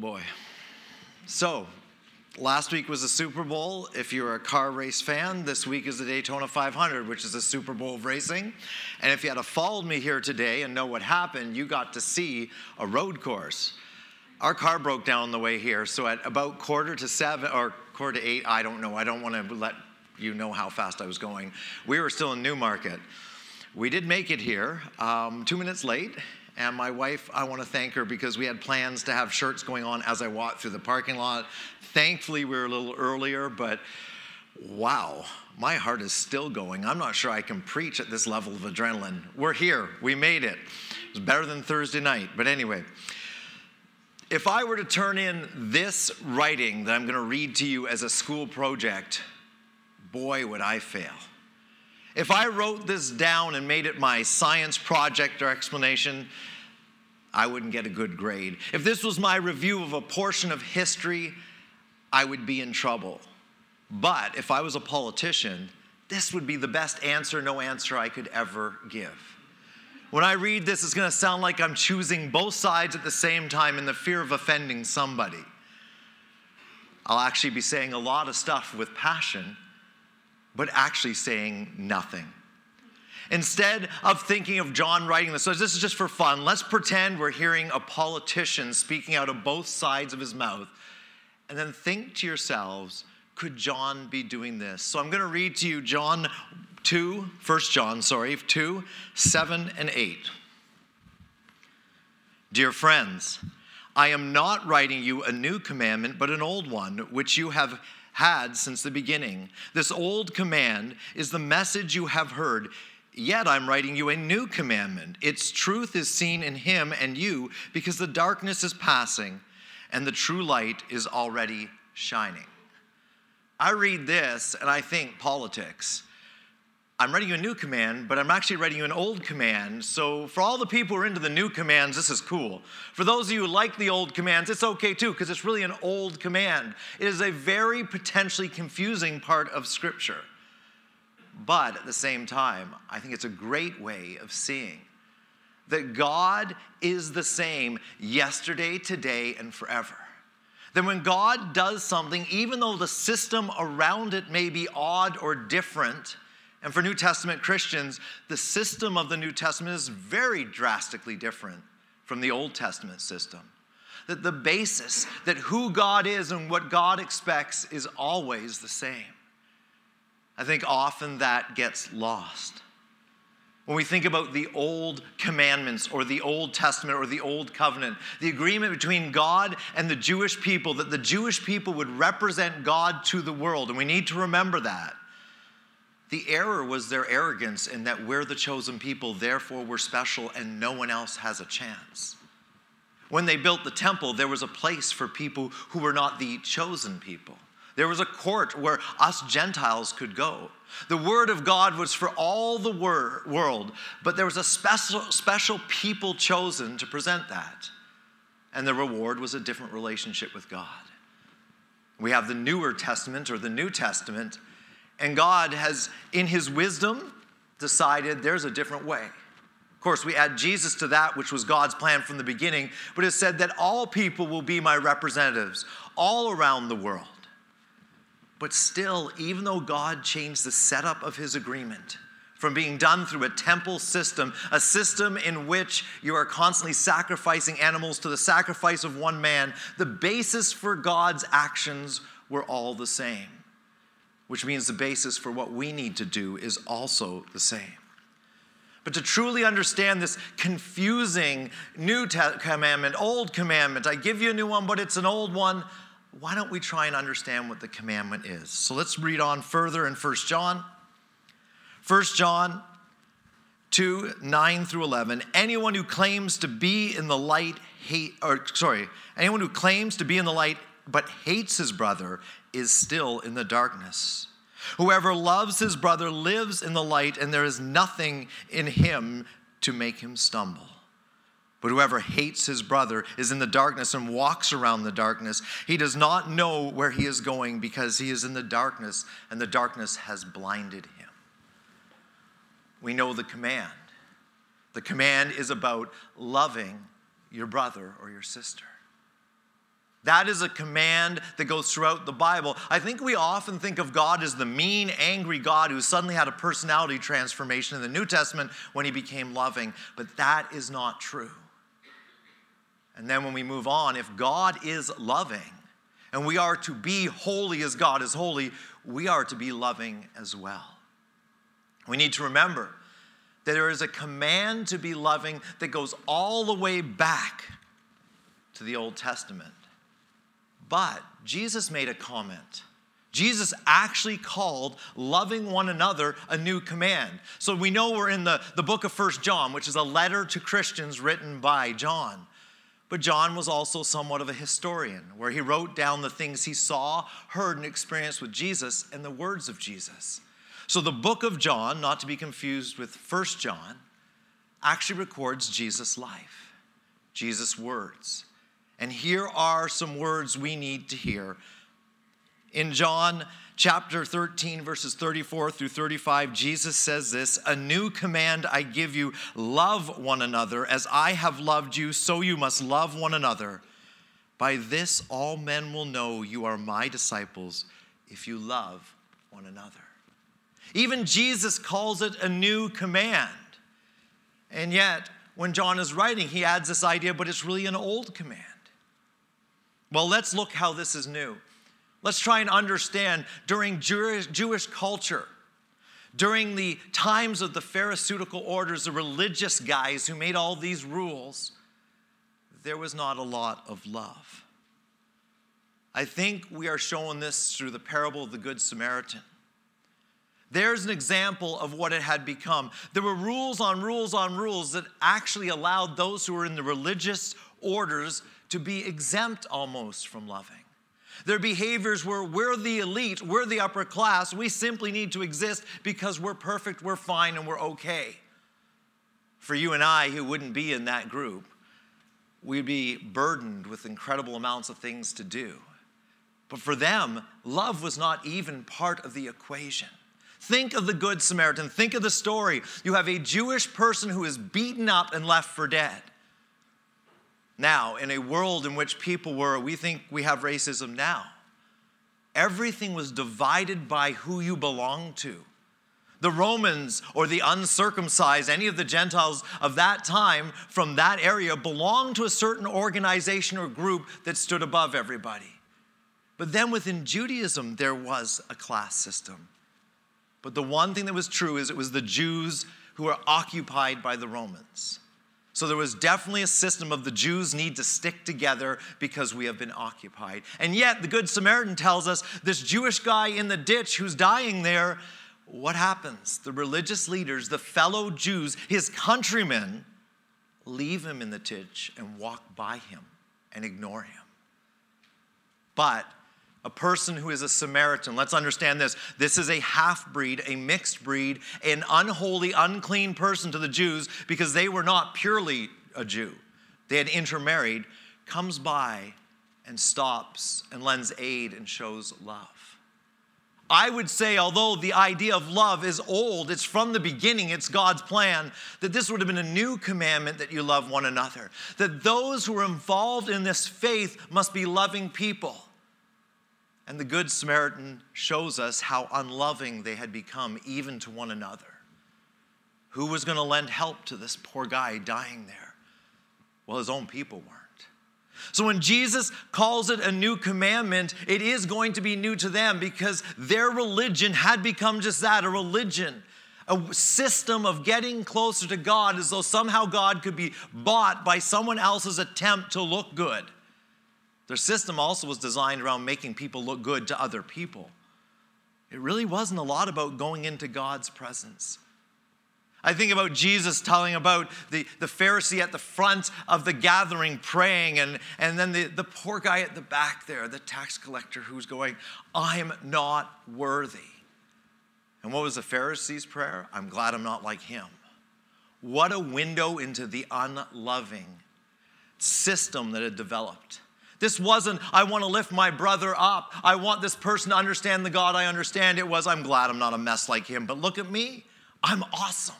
boy. So, last week was the Super Bowl. If you're a car race fan, this week is the Daytona 500, which is the Super Bowl of racing. And if you had followed me here today and know what happened, you got to see a road course. Our car broke down on the way here, so at about quarter to seven or quarter to eight, I don't know. I don't want to let you know how fast I was going. We were still in Newmarket. We did make it here, um, two minutes late, and my wife, I want to thank her because we had plans to have shirts going on as I walked through the parking lot. Thankfully, we were a little earlier, but wow, my heart is still going. I'm not sure I can preach at this level of adrenaline. We're here, we made it. It was better than Thursday night, but anyway. If I were to turn in this writing that I'm going to read to you as a school project, boy, would I fail. If I wrote this down and made it my science project or explanation, I wouldn't get a good grade. If this was my review of a portion of history, I would be in trouble. But if I was a politician, this would be the best answer, no answer I could ever give. When I read this, it's to sound like I'm choosing both sides at the same time in the fear of offending somebody. I'll actually be saying a lot of stuff with passion, but actually saying nothing. Instead of thinking of John writing this, so this is just for fun, let's pretend we're hearing a politician speaking out of both sides of his mouth. And then think to yourselves, could John be doing this? So I'm going to read to you John 2, 1 John, sorry, 2, 7 and 8. Dear friends, I am not writing you a new commandment, but an old one, which you have had since the beginning. This old command is the message you have heard. Yet I'm writing you a new commandment. Its truth is seen in him and you because the darkness is passing and the true light is already shining. I read this and I think politics. I'm writing you a new command, but I'm actually writing you an old command. So, for all the people who are into the new commands, this is cool. For those of you who like the old commands, it's okay too, because it's really an old command. It is a very potentially confusing part of Scripture. But at the same time, I think it's a great way of seeing that God is the same yesterday, today, and forever. That when God does something, even though the system around it may be odd or different, and for New Testament Christians, the system of the New Testament is very drastically different from the Old Testament system. That the basis, that who God is and what God expects is always the same. I think often that gets lost. When we think about the old commandments or the Old Testament or the Old Covenant, the agreement between God and the Jewish people, that the Jewish people would represent God to the world, and we need to remember that. The error was their arrogance in that we're the chosen people, therefore we're special, and no one else has a chance. When they built the temple, there was a place for people who were not the chosen people. There was a court where us Gentiles could go. The word of God was for all the wor- world, but there was a special, special people chosen to present that. And the reward was a different relationship with God. We have the newer testament or the New Testament, and God has, in his wisdom, decided there's a different way. Of course, we add Jesus to that, which was God's plan from the beginning, but it said that all people will be my representatives all around the world. But still, even though God changed the setup of his agreement from being done through a temple system, a system in which you are constantly sacrificing animals to the sacrifice of one man, the basis for God's actions were all the same which means the basis for what we need to do is also the same. But to truly understand this confusing new commandment, old commandment, I give you a new one, but it's an old one, why don't we try and understand what the commandment is? So let's read on further in 1 John. 1 John 2 9 through 11. Anyone who claims to be in the light hate, or sorry, anyone who claims to be in the light but hates his brother is still in the darkness. Whoever loves his brother lives in the light, and there is nothing in him to make him stumble. But whoever hates his brother is in the darkness and walks around the darkness. He does not know where he is going because he is in the darkness, and the darkness has blinded him. We know the command. The command is about loving your brother or your sister. That is a command that goes throughout the Bible. I think we often think of God as the mean, angry God who suddenly had a personality transformation in the New Testament when he became loving, but that is not true. And then when we move on, if God is loving and we are to be holy as God is holy, we are to be loving as well. We need to remember that there is a command to be loving that goes all the way back to the Old Testament. But Jesus made a comment. Jesus actually called loving one another a new command. So we know we're in the, the book of First John, which is a letter to Christians written by John. But John was also somewhat of a historian, where he wrote down the things he saw, heard, and experienced with Jesus and the words of Jesus. So the book of John, not to be confused with First John, actually records Jesus' life, Jesus' words. And here are some words we need to hear. In John chapter 13, verses 34 through 35, Jesus says this A new command I give you love one another. As I have loved you, so you must love one another. By this, all men will know you are my disciples if you love one another. Even Jesus calls it a new command. And yet, when John is writing, he adds this idea, but it's really an old command. Well, let's look how this is new. Let's try and understand during Jewish, culture, during the times of the Pharisaical orders, the religious guys who made all these rules, there was not a lot of love. I think we are showing this through the parable of the Good Samaritan. There's an example of what it had become. There were rules on rules on rules that actually allowed those who were in the religious orders to be exempt almost from loving. Their behaviors were we're the elite, we're the upper class, we simply need to exist because we're perfect, we're fine, and we're okay. For you and I, who wouldn't be in that group, we'd be burdened with incredible amounts of things to do. But for them, love was not even part of the equation. Think of the Good Samaritan. Think of the story. You have a Jewish person who is beaten up and left for dead. Now, in a world in which people were, we think we have racism now, everything was divided by who you belong to. The Romans or the uncircumcised, any of the Gentiles of that time from that area belonged to a certain organization or group that stood above everybody. But then within Judaism, there was a class system. But the one thing that was true is it was the Jews who were occupied by the Romans. So there was definitely a system of the Jews need to stick together because we have been occupied. And yet, the Good Samaritan tells us this Jewish guy in the ditch who's dying there, what happens? The religious leaders, the fellow Jews, his countrymen, leave him in the ditch and walk by him and ignore him. But a person who is a Samaritan. Let's understand this. This is a half breed, a mixed breed, an unholy, unclean person to the Jews because they were not purely a Jew. They had intermarried, comes by and stops and lends aid and shows love. I would say, although the idea of love is old, it's from the beginning, it's God's plan, that this would have been a new commandment that you love one another. That those who are involved in this faith must be loving people. And the Good Samaritan shows us how unloving they had become, even to one another. Who was going to lend help to this poor guy dying there? Well, his own people weren't. So when Jesus calls it a new commandment, it is going to be new to them because their religion had become just that a religion, a system of getting closer to God as though somehow God could be bought by someone else's attempt to look good. Their system also was designed around making people look good to other people. It really wasn't a lot about going into God's presence. I think about Jesus telling about the, the Pharisee at the front of the gathering praying, and, and then the, the poor guy at the back there, the tax collector, who's going, I'm not worthy. And what was the Pharisee's prayer? I'm glad I'm not like him. What a window into the unloving system that had developed. This wasn't, I want to lift my brother up. I want this person to understand the God I understand. It was, I'm glad I'm not a mess like him, but look at me. I'm awesome.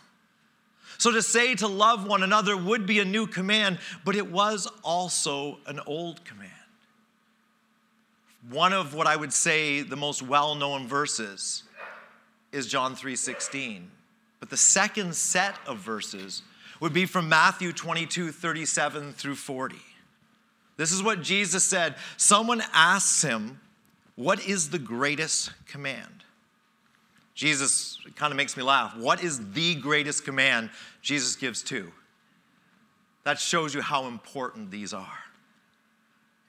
So to say to love one another would be a new command, but it was also an old command. one of what I would say the most well-known verses is John 3:16. But the second set of verses would be from Matthew 22, 37 through 40. This is what Jesus said. Someone asks him, What is the greatest command? Jesus kind of makes me laugh. What is the greatest command? Jesus gives two. That shows you how important these are.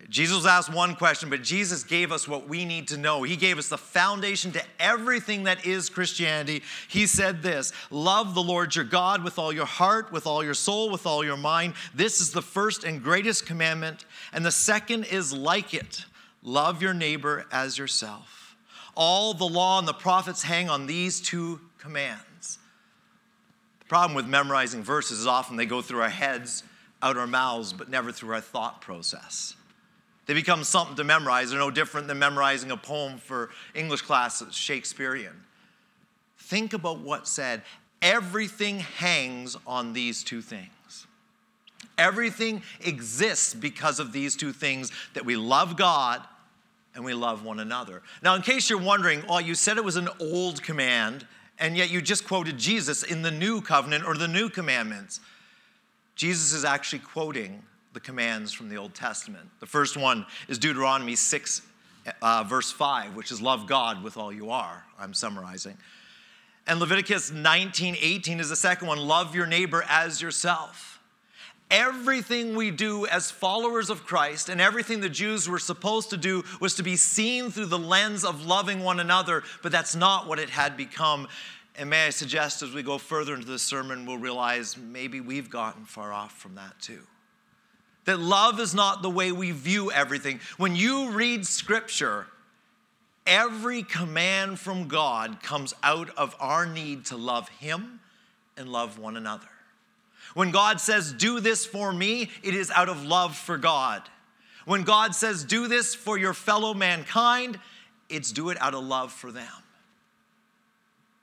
Jesus asked one question, but Jesus gave us what we need to know. He gave us the foundation to everything that is Christianity. He said this Love the Lord your God with all your heart, with all your soul, with all your mind. This is the first and greatest commandment. And the second is like it love your neighbor as yourself. All the law and the prophets hang on these two commands. The problem with memorizing verses is often they go through our heads, out our mouths, but never through our thought process. They become something to memorize. They're no different than memorizing a poem for English classes, Shakespearean. Think about what said. Everything hangs on these two things. Everything exists because of these two things that we love God and we love one another. Now, in case you're wondering, oh, you said it was an old command, and yet you just quoted Jesus in the new covenant or the new commandments. Jesus is actually quoting the commands from the Old Testament. The first one is Deuteronomy 6, uh, verse 5, which is love God with all you are. I'm summarizing. And Leviticus 19, 18 is the second one love your neighbor as yourself. Everything we do as followers of Christ and everything the Jews were supposed to do was to be seen through the lens of loving one another, but that's not what it had become. And may I suggest as we go further into the sermon, we'll realize maybe we've gotten far off from that too. That love is not the way we view everything. When you read scripture, every command from God comes out of our need to love Him and love one another. When God says, Do this for me, it is out of love for God. When God says, Do this for your fellow mankind, it's do it out of love for them.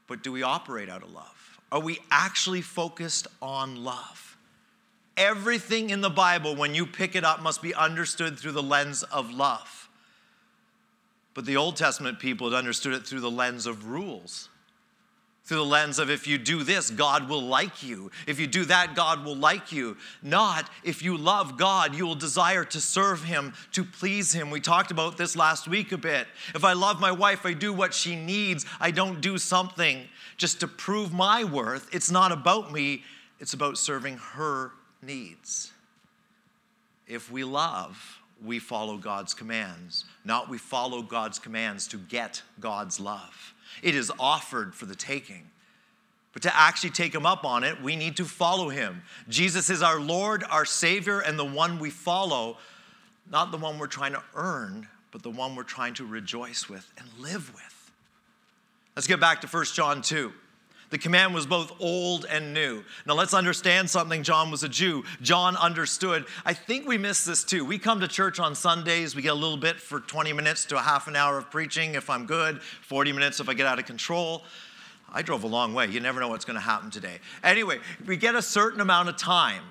But do we operate out of love? Are we actually focused on love? Everything in the Bible, when you pick it up, must be understood through the lens of love. But the Old Testament people had understood it through the lens of rules, through the lens of if you do this, God will like you. If you do that, God will like you. Not if you love God, you will desire to serve Him, to please Him. We talked about this last week a bit. If I love my wife, I do what she needs. I don't do something just to prove my worth. It's not about me, it's about serving her needs. If we love, we follow God's commands, not we follow God's commands to get God's love. It is offered for the taking. But to actually take him up on it, we need to follow him. Jesus is our Lord, our Savior, and the one we follow, not the one we're trying to earn, but the one we're trying to rejoice with and live with. Let's get back to 1 John 2. The command was both old and new. Now let's understand something. John was a Jew. John understood. I think we miss this too. We come to church on Sundays, we get a little bit for 20 minutes to a half an hour of preaching if I'm good, 40 minutes if I get out of control. I drove a long way. You never know what's going to happen today. Anyway, we get a certain amount of time.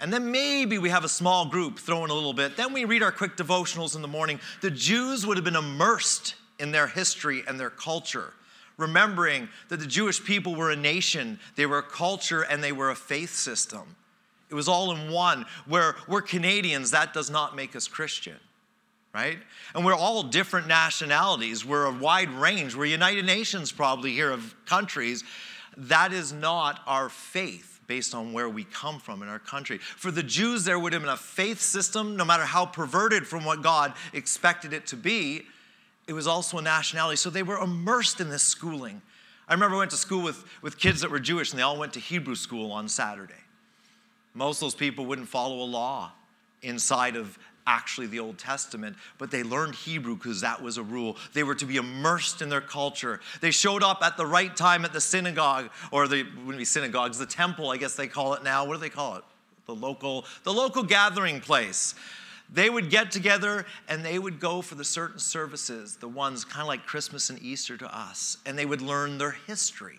And then maybe we have a small group throwing a little bit. Then we read our quick devotionals in the morning. The Jews would have been immersed in their history and their culture remembering that the Jewish people were a nation, they were a culture, and they were a faith system. It was all in one. Where we're Canadians, that does not make us Christian, right? And we're all different nationalities. We're a wide range. We're United Nations, probably here, of countries. That is not our faith based on where we come from in our country. For the Jews, there would have been a faith system, no matter how perverted from what God expected it to be it was also a nationality. So they were immersed in this schooling. I remember I went to school with, with kids that were Jewish, and they all went to Hebrew school on Saturday. Most of those people wouldn't follow a law inside of actually the Old Testament, but they learned Hebrew because that was a rule. They were to be immersed in their culture. They showed up at the right time at the synagogue, or the wouldn't be synagogues, the temple, I guess they call it now. What do they call it? The local, the local gathering place. They would get together and they would go for the certain services, the ones kind of like Christmas and Easter to us, and they would learn their history.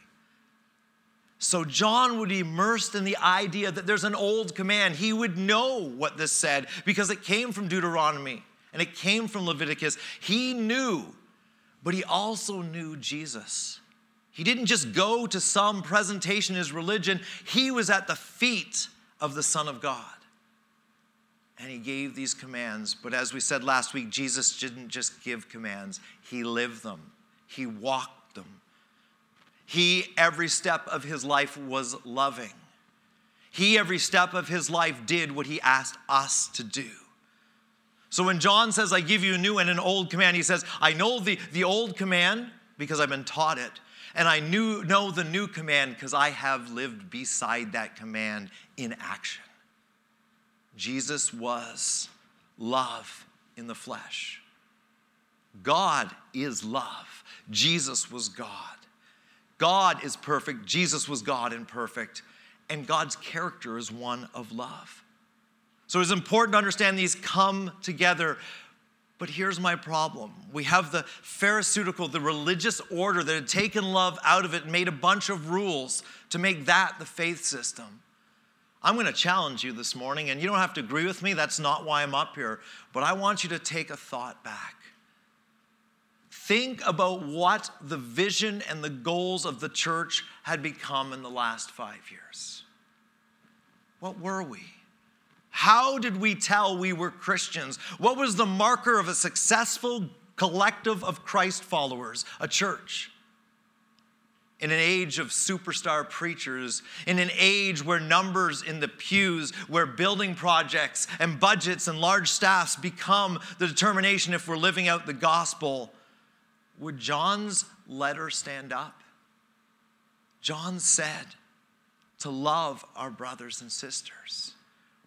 So John would be immersed in the idea that there's an old command. He would know what this said because it came from Deuteronomy and it came from Leviticus. He knew, but he also knew Jesus. He didn't just go to some presentation his religion, he was at the feet of the Son of God. And he gave these commands. But as we said last week, Jesus didn't just give commands, he lived them, he walked them. He, every step of his life, was loving. He, every step of his life, did what he asked us to do. So when John says, I give you a new and an old command, he says, I know the, the old command because I've been taught it, and I knew, know the new command because I have lived beside that command in action. Jesus was love in the flesh. God is love. Jesus was God. God is perfect. Jesus was God and perfect and God's character is one of love. So it's important to understand these come together. But here's my problem. We have the Pharisaical, the religious order that had taken love out of it and made a bunch of rules to make that the faith system. I'm going to challenge you this morning, and you don't have to agree with me. That's not why I'm up here. But I want you to take a thought back. Think about what the vision and the goals of the church had become in the last five years. What were we? How did we tell we were Christians? What was the marker of a successful collective of Christ followers, a church? In an age of superstar preachers, in an age where numbers in the pews, where building projects and budgets and large staffs become the determination if we're living out the gospel, would John's letter stand up? John said to love our brothers and sisters.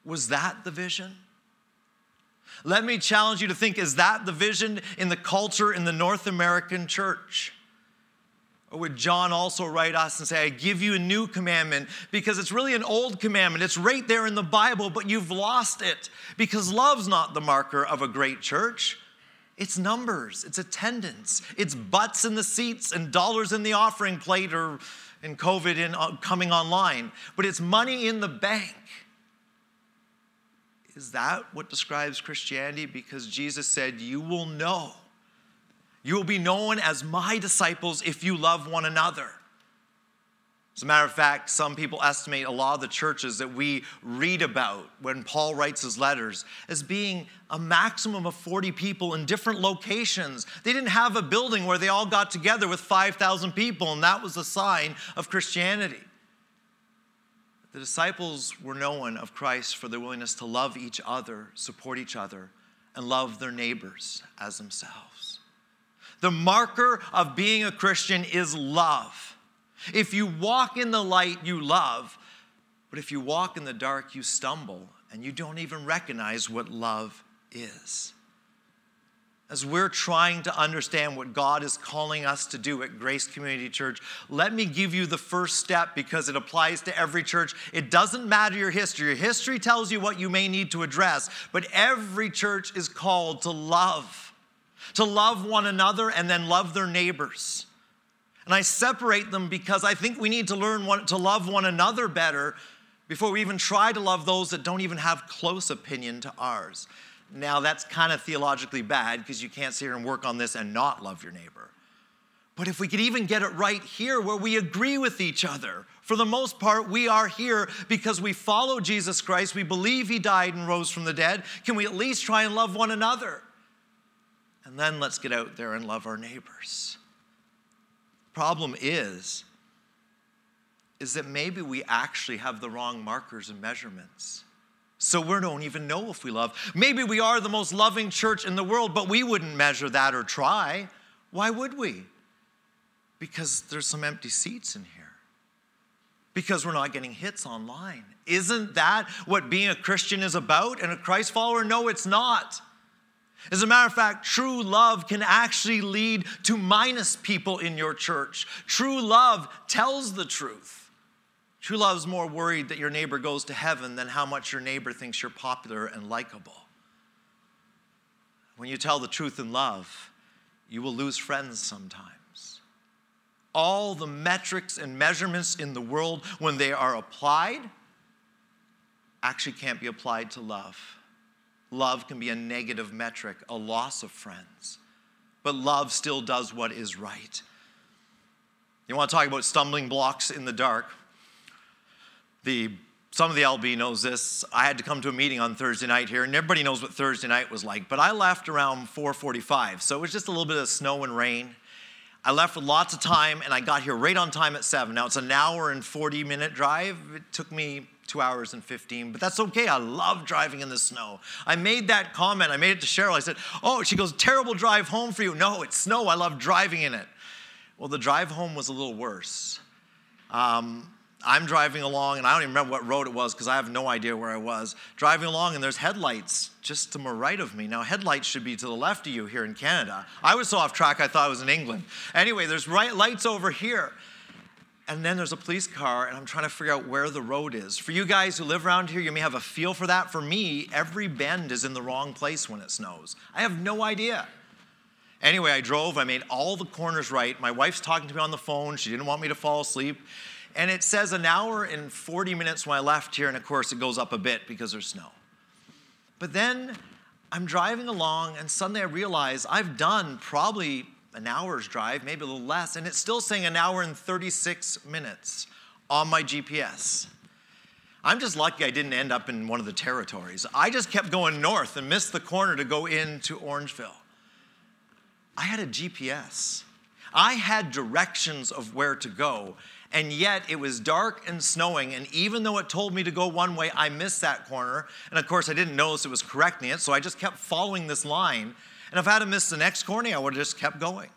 Was that the vision? Let me challenge you to think is that the vision in the culture in the North American church? Or would John also write us and say, I give you a new commandment because it's really an old commandment. It's right there in the Bible, but you've lost it because love's not the marker of a great church. It's numbers, it's attendance, it's butts in the seats and dollars in the offering plate or in COVID in, uh, coming online, but it's money in the bank. Is that what describes Christianity? Because Jesus said, You will know. You will be known as my disciples if you love one another. As a matter of fact, some people estimate a lot of the churches that we read about when Paul writes his letters as being a maximum of 40 people in different locations. They didn't have a building where they all got together with 5,000 people, and that was a sign of Christianity. The disciples were known of Christ for their willingness to love each other, support each other, and love their neighbors as themselves. The marker of being a Christian is love. If you walk in the light, you love. But if you walk in the dark, you stumble and you don't even recognize what love is. As we're trying to understand what God is calling us to do at Grace Community Church, let me give you the first step because it applies to every church. It doesn't matter your history. Your history tells you what you may need to address, but every church is called to love, to love one another and then love their neighbors. And I separate them because I think we need to learn one, to love one another better before we even try to love those that don't even have close opinion to ours. Now, that's kind of theologically bad because you can't sit here and work on this and not love your neighbor. But if we could even get it right here where we agree with each other, for the most part, we are here because we follow Jesus Christ. We believe he died and rose from the dead. Can we at least try and love one another? And then let's get out there and love our neighbors. Problem is, is that maybe we actually have the wrong markers and measurements. So we don't even know if we love. Maybe we are the most loving church in the world, but we wouldn't measure that or try. Why would we? Because there's some empty seats in here. Because we're not getting hits online. Isn't that what being a Christian is about and a Christ follower? No, it's not. As a matter of fact, true love can actually lead to minus people in your church. True love tells the truth. True love is more worried that your neighbor goes to heaven than how much your neighbor thinks you're popular and likable. When you tell the truth in love, you will lose friends sometimes. All the metrics and measurements in the world, when they are applied, actually can't be applied to love love can be a negative metric, a loss of friends. But love still does what is right. You want to talk about stumbling blocks in the dark? The some of the LB knows this. I had to come to a meeting on Thursday night here, and everybody knows what Thursday night was like. But I left around 4:45, so it was just a little bit of snow and rain. I left with lots of time, and I got here right on time at seven. Now it's an hour and 40 minute drive. It took me two hours and 15, but that's okay. I love driving in the snow. I made that comment. I made it to Cheryl. I said, Oh, she goes, terrible drive home for you. No, it's snow. I love driving in it. Well, the drive home was a little worse. Um, I'm driving along, and I don't even remember what road it was because I have no idea where I was. Driving along, and there's headlights just to my right of me. Now, headlights should be to the left of you here in Canada. I was so off track, I thought I was in England. Anyway, there's right lights over here. And then there's a police car, and I'm trying to figure out where the road is. For you guys who live around here, you may have a feel for that. For me, every bend is in the wrong place when it snows. I have no idea. Anyway, I drove, I made all the corners right. My wife's talking to me on the phone. She didn't want me to fall asleep. And it says an hour and 40 minutes when I left here, and of course it goes up a bit because there's snow. But then I'm driving along, and suddenly I realize I've done probably an hour's drive, maybe a little less, and it's still saying an hour and 36 minutes on my GPS. I'm just lucky I didn't end up in one of the territories. I just kept going north and missed the corner to go into Orangeville. I had a GPS. I had directions of where to go, and yet it was dark and snowing. And even though it told me to go one way, I missed that corner. And of course, I didn't notice it was correcting it, so I just kept following this line. And if I had missed the next corner, I would have just kept going.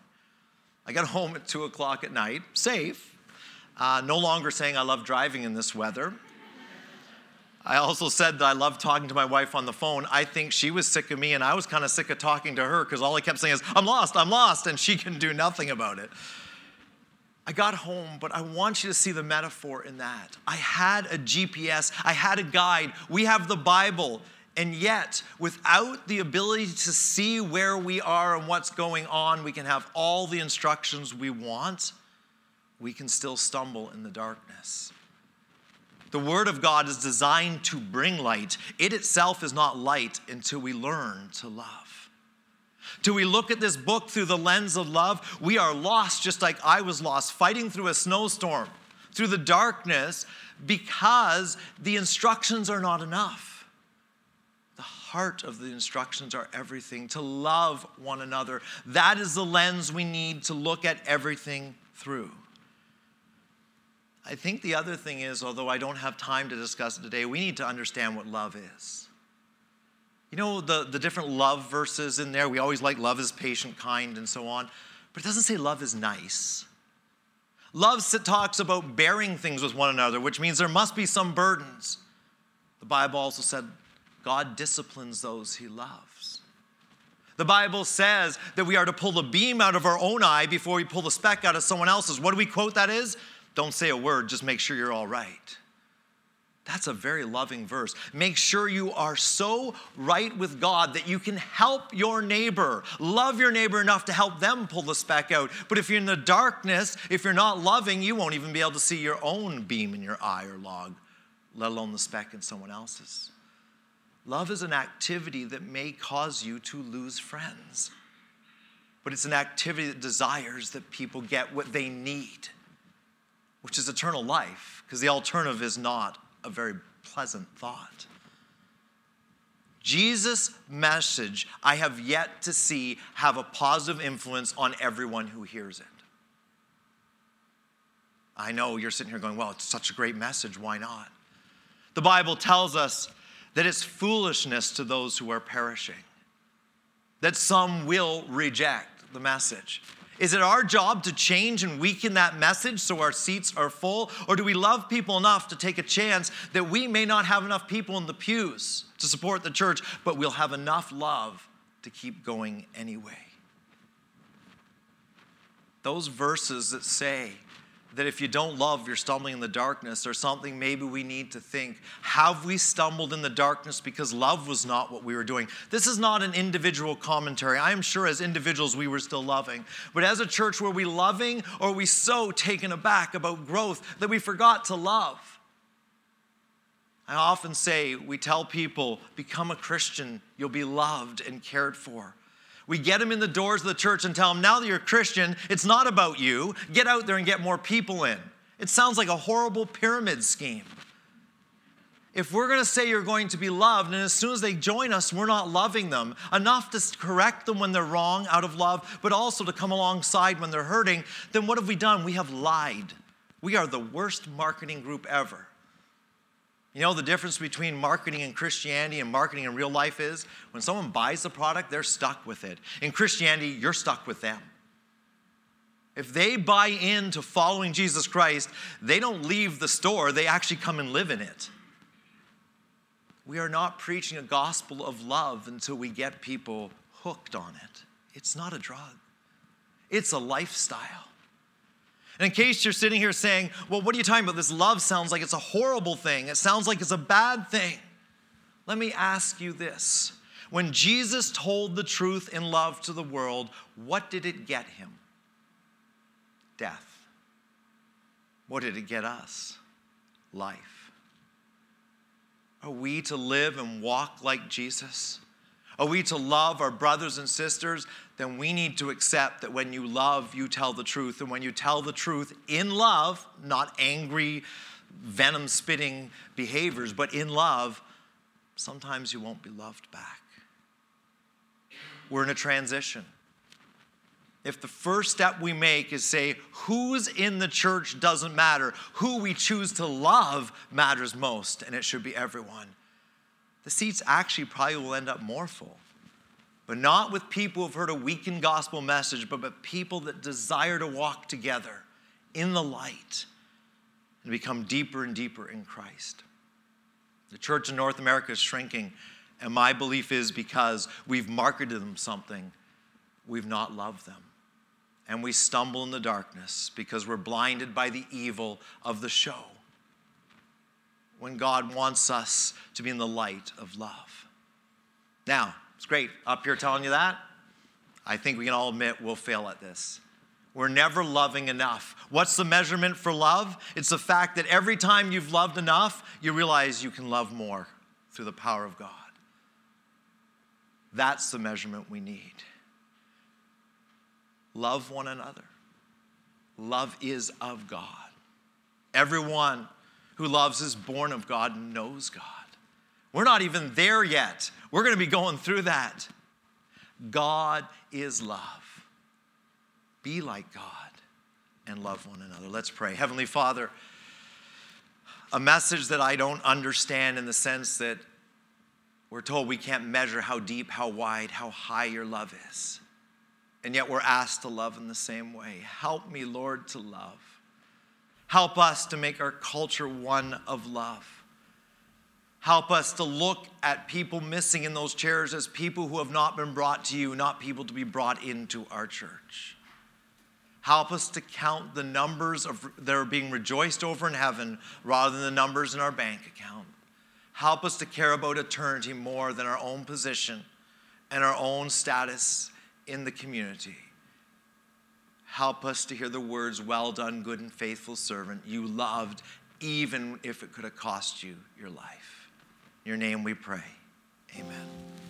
I got home at 2 o'clock at night, safe, uh, no longer saying I love driving in this weather. I also said that I love talking to my wife on the phone. I think she was sick of me, and I was kind of sick of talking to her because all I kept saying is, I'm lost, I'm lost, and she can do nothing about it. I got home, but I want you to see the metaphor in that. I had a GPS, I had a guide. We have the Bible. And yet, without the ability to see where we are and what's going on, we can have all the instructions we want. We can still stumble in the darkness. The Word of God is designed to bring light. It itself is not light until we learn to love. Do we look at this book through the lens of love? We are lost just like I was lost, fighting through a snowstorm, through the darkness, because the instructions are not enough. Heart of the instructions are everything to love one another. That is the lens we need to look at everything through. I think the other thing is, although I don't have time to discuss it today, we need to understand what love is. You know, the, the different love verses in there, we always like love is patient, kind, and so on, but it doesn't say love is nice. Love talks about bearing things with one another, which means there must be some burdens. The Bible also said God disciplines those he loves. The Bible says that we are to pull the beam out of our own eye before we pull the speck out of someone else's. What do we quote that is? Don't say a word, just make sure you're all right. That's a very loving verse. Make sure you are so right with God that you can help your neighbor. Love your neighbor enough to help them pull the speck out. But if you're in the darkness, if you're not loving, you won't even be able to see your own beam in your eye or log, let alone the speck in someone else's. Love is an activity that may cause you to lose friends, but it's an activity that desires that people get what they need, which is eternal life, because the alternative is not a very pleasant thought. Jesus' message, I have yet to see have a positive influence on everyone who hears it. I know you're sitting here going, well, it's such a great message, why not? The Bible tells us that it's foolishness to those who are perishing, that some will reject the message. Is it our job to change and weaken that message so our seats are full? Or do we love people enough to take a chance that we may not have enough people in the pews to support the church, but we'll have enough love to keep going anyway? Those verses that say, that if you don't love, you're stumbling in the darkness, or something maybe we need to think. Have we stumbled in the darkness because love was not what we were doing? This is not an individual commentary. I am sure as individuals we were still loving. But as a church, were we loving or were we so taken aback about growth that we forgot to love? I often say, we tell people, become a Christian, you'll be loved and cared for. We get them in the doors of the church and tell them, now that you're a Christian, it's not about you. Get out there and get more people in. It sounds like a horrible pyramid scheme. If we're going to say you're going to be loved, and as soon as they join us, we're not loving them enough to correct them when they're wrong out of love, but also to come alongside when they're hurting, then what have we done? We have lied. We are the worst marketing group ever. You know, the difference between marketing in Christianity and marketing in real life is when someone buys the product, they're stuck with it. In Christianity, you're stuck with them. If they buy into following Jesus Christ, they don't leave the store, they actually come and live in it. We are not preaching a gospel of love until we get people hooked on it. It's not a drug, it's a lifestyle. And in case you're sitting here saying, well, what are you talking about? This love sounds like it's a horrible thing, it sounds like it's a bad thing. Let me ask you this. When Jesus told the truth in love to the world, what did it get him? Death. What did it get us? Life. Are we to live and walk like Jesus? Are we to love our brothers and sisters? Then we need to accept that when you love, you tell the truth. And when you tell the truth in love, not angry, venom spitting behaviors, but in love, sometimes you won't be loved back. We're in a transition. If the first step we make is say, who's in the church doesn't matter, who we choose to love matters most, and it should be everyone the seats actually probably will end up more full. But not with people who've heard a weakened gospel message, but with people that desire to walk together in the light and become deeper and deeper in Christ. The church in North America is shrinking, and my belief is because we've marketed them something, we've not loved them. And we stumble in the darkness because we're blinded by the evil of the show when God wants us to be in the light of love. Now, it's great up here telling you that. I think we can all admit we'll fail at this. We're never loving enough. What's the measurement for love? It's the fact that every time you've loved enough, you realize you can love more through the power of God. That's the measurement we need. Love one another. Love is of God. Everyone who loves is born of God and knows God. We're not even there yet. We're going to be going through that. God is love. Be like God and love one another. Let's pray. Heavenly Father, a message that I don't understand in the sense that we're told we can't measure how deep, how wide, how high your love is. And yet we're asked to love in the same way. Help me, Lord, to love. Help us to make our culture one of love. Help us to look at people missing in those chairs as people who have not been brought to you, not people to be brought into our church. Help us to count the numbers of, that are being rejoiced over in heaven rather than the numbers in our bank account. Help us to care about eternity more than our own position and our own status in the community. Help us to hear the words, Well done, good and faithful servant. You loved, even if it could have cost you your life. In your name we pray. Amen.